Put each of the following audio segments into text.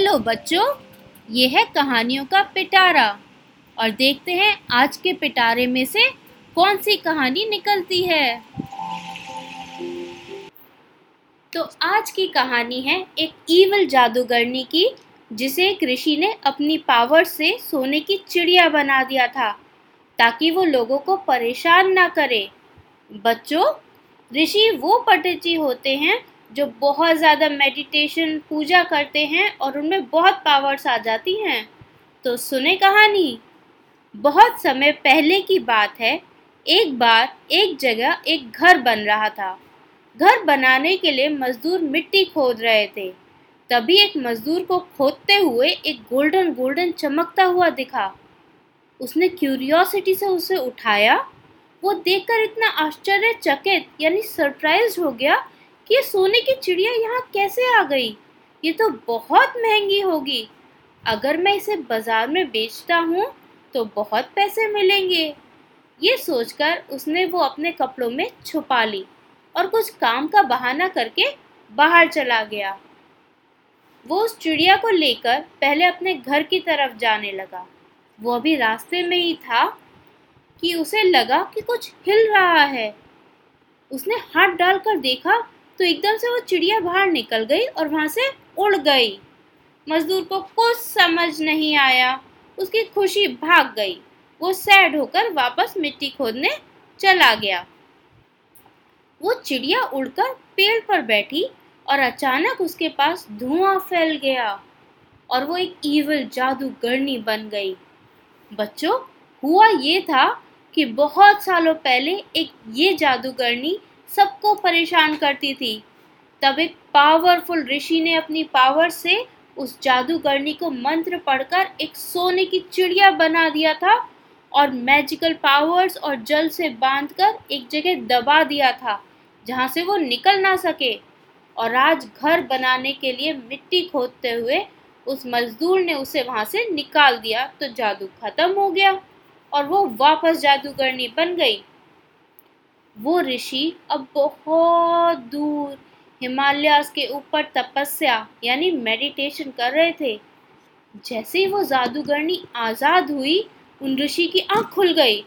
Hello बच्चों, ये है कहानियों का पिटारा। और देखते हैं आज के पिटारे में से कौन सी कहानी निकलती है। तो आज की कहानी है एक ईवल जादूगरनी की, जिसे एक ऋषि ने अपनी पावर से सोने की चिड़िया बना दिया था, ताकि वो लोगों को परेशान ना करे। बच्चों, ऋषि वो पटची होते हैं जो बहुत ज़्यादा मेडिटेशन पूजा करते हैं और उनमें बहुत पावर्स आ जाती हैं। तो सुने कहानी? बहुत समय पहले की बात है। एक बार एक जगह एक घर बन रहा था। घर बनाने के लिए मजदूर मिट्टी खोद रहे थे। तभी एक मजदूर को खोदते हुए एक गोल्डन गोल्डन चमकता हुआ दिखा। उसने क्यूरियोसिटी से उसे उठाया। वो देखकर इतना आश्चर्यचकित यानी सरप्राइज़ हो गया ये सोने की चिड़िया यहाँ कैसे आ गई? ये तो बहुत महँगी होगी। अगर मैं इसे बाज़ार में बेचता हूँ तो बहुत पैसे मिलेंगे। ये सोचकर उसने वो अपने कपड़ों में छुपा ली और कुछ काम का बहाना करके बाहर चला गया। वो उस चिड़िया को लेकर पहले अपने घर की तरफ़ जाने लगा। वो अभी रास्ते में ही था कि उसे लगा कि कुछ हिल रहा है। उसने हाथ डालकर देखा तो एकदम से वो चिड़िया बाहर निकल गई और वहाँ से उड़ गई। मजदूर को कुछ समझ नहीं आया। उसकी खुशी भाग गई। वो सैड होकर वापस मिट्टी खोदने चला गया। वो चिड़िया उड़कर पेड़ पर बैठी और अचानक उसके पास धुआँ फैल गया और वो एक ईवल जादूगरनी बन गई। बच्चों, हुआ ये था कि बहुत सालों पहले एक ये जादूगरनी सबको परेशान करती थी। तब एक पावरफुल ऋषि ने अपनी पावर से उस जादूगरनी को मंत्र पढ़कर एक सोने की चिड़िया बना दिया था और मैजिकल पावर्स और जल से बांधकर एक जगह दबा दिया था, जहाँ से वो निकल ना सके। और आज घर बनाने के लिए मिट्टी खोदते हुए उस मजदूर ने उसे वहाँ से निकाल दिया तो जादू खत्म हो गया और वो वापस जादूगरनी बन गई। वो ऋषि अब बहुत दूर हिमालय के ऊपर तपस्या, यानी मेडिटेशन कर रहे थे। जैसे ही वो जादूगरनी आज़ाद हुई, उन ऋषि की आँख खुल गई।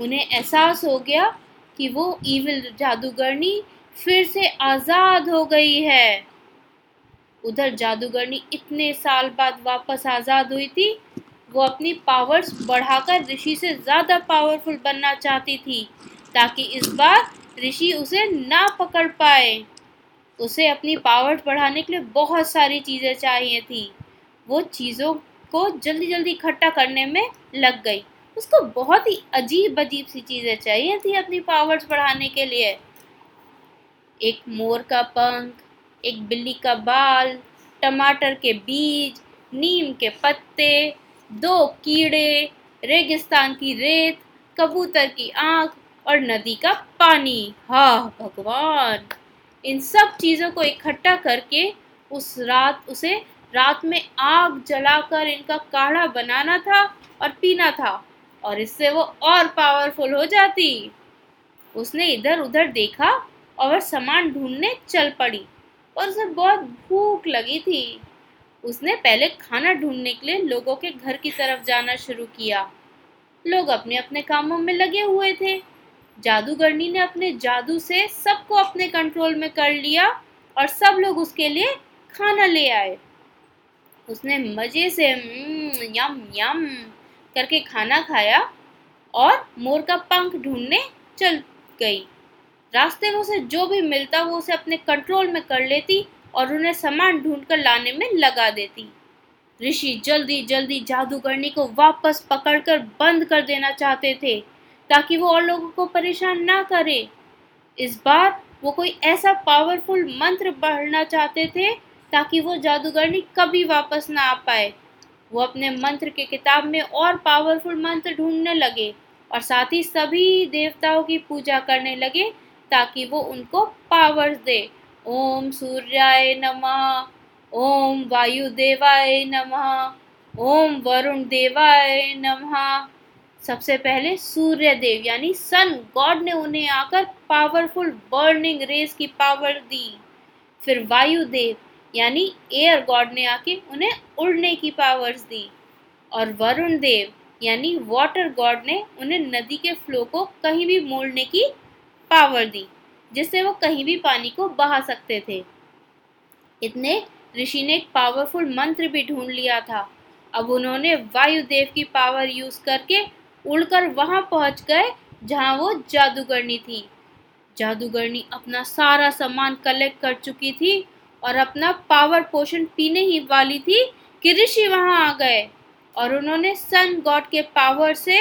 उन्हें एहसास हो गया कि वो इविल जादूगरनी फिर से आज़ाद हो गई है। उधर जादूगरनी इतने साल बाद वापस आज़ाद हुई थी, वो अपनी पावर्स बढ़ाकर ऋषि से ज़्यादा पावरफुल बनना चाहती थी। ताकि इस बार ऋषि उसे ना पकड़ पाए। उसे अपनी पावर बढ़ाने के लिए बहुत सारी चीज़ें चाहिए थी। वो चीज़ों को जल्दी जल्दी इकट्ठा करने में लग गई। उसको बहुत ही अजीब अजीब सी चीज़ें चाहिए थी अपनी पावर्स बढ़ाने के लिए। एक मोर का पंख, एक बिल्ली का बाल, टमाटर के बीज, नीम के पत्ते, दो कीड़े, रेगिस्तान की रेत, कबूतर की आँख और नदी का पानी। हा, भगवान। इन सब चीज़ों को इकट्ठा करके उस रात, उसे रात में आग जलाकर इनका काढ़ा बनाना था और पीना था, और इससे वो और पावरफुल हो जाती। उसने इधर उधर देखा और वह सामान ढूँढने चल पड़ी, और उसे बहुत भूख लगी थी। उसने पहले खाना ढूँढने के लिए लोगों के घर की तरफ़ जाना शुरू किया। लोग अपने अपने कामों में लगे हुए थे। जादूगरनी ने अपने जादू से सबको अपने कंट्रोल में कर लिया और सब लोग उसके लिए खाना ले आए। उसने मज़े से हम्म, यम यम करके खाना खाया और मोर का पंख ढूँढने चल गई। रास्ते में उसे जो भी मिलता वो उसे अपने कंट्रोल में कर लेती और उन्हें सामान ढूंढ कर लाने में लगा देती। ऋषि जल्दी जल्दी जादूगरनी को वापस पकड़कर बंद कर देना चाहते थे। ताकि वो और लोगों को परेशान ना करे। इस बार वो कोई ऐसा पावरफुल मंत्र पढ़ना चाहते थे ताकि वो जादूगरनी कभी वापस ना आ पाए। वो अपने मंत्र के किताब में और पावरफुल मंत्र ढूँढने लगे और साथ ही सभी देवताओं की पूजा करने लगे ताकि वो उनको पावर्स दे। ओम सूर्याय नमः, ओम वायु देवाय नमः, ओम वरुण देवाय नमः। सबसे पहले सूर्य देव यानी सन गॉड ने उन्हें आकर पावरफुल बर्निंग रेस की पावर दी। फिर वायु देव यानी एयर गॉड ने आके उन्हें उड़ने की पावर्स दी। और वरुण देव यानी वाटर गॉड ने उन्हें नदी के फ्लो को कहीं भी मोड़ने की पावर दी, जिससे वो कहीं भी पानी को बहा सकते थे। इतने ऋषि ने एक पावरफुल मंत्र भी ढूंढ लिया था। अब उन्होंने वायुदेव की पावर यूज़ करके उड़कर वहाँ पहुँच गए, जहाँ वो जादूगरनी थी। जादूगरनी अपना सारा सामान कलेक्ट कर चुकी थी और अपना पावर पोषण पीने ही वाली थी कि ऋषि वहाँ आ गए और उन्होंने सन गॉड के पावर से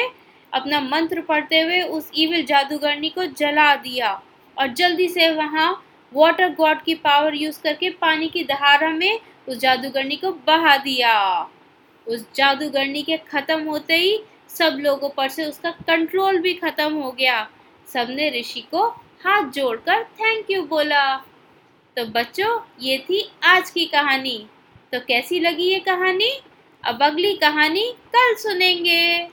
अपना मंत्र पढ़ते हुए उस इविल जादूगरनी को जला दिया और जल्दी से वहाँ वाटर गॉड की पावर यूज़ करके पानी की दहारा में उस जादूगरनी को बहा दिया। उस जादूगरनी के खत्म होते ही सब लोगों पर से उसका कंट्रोल भी खत्म हो गया। सबने ऋषि को हाथ जोड़कर थैंक यू बोला। तो बच्चों, ये थी आज की कहानी। तो कैसी लगी ये कहानी? अब अगली कहानी कल सुनेंगे।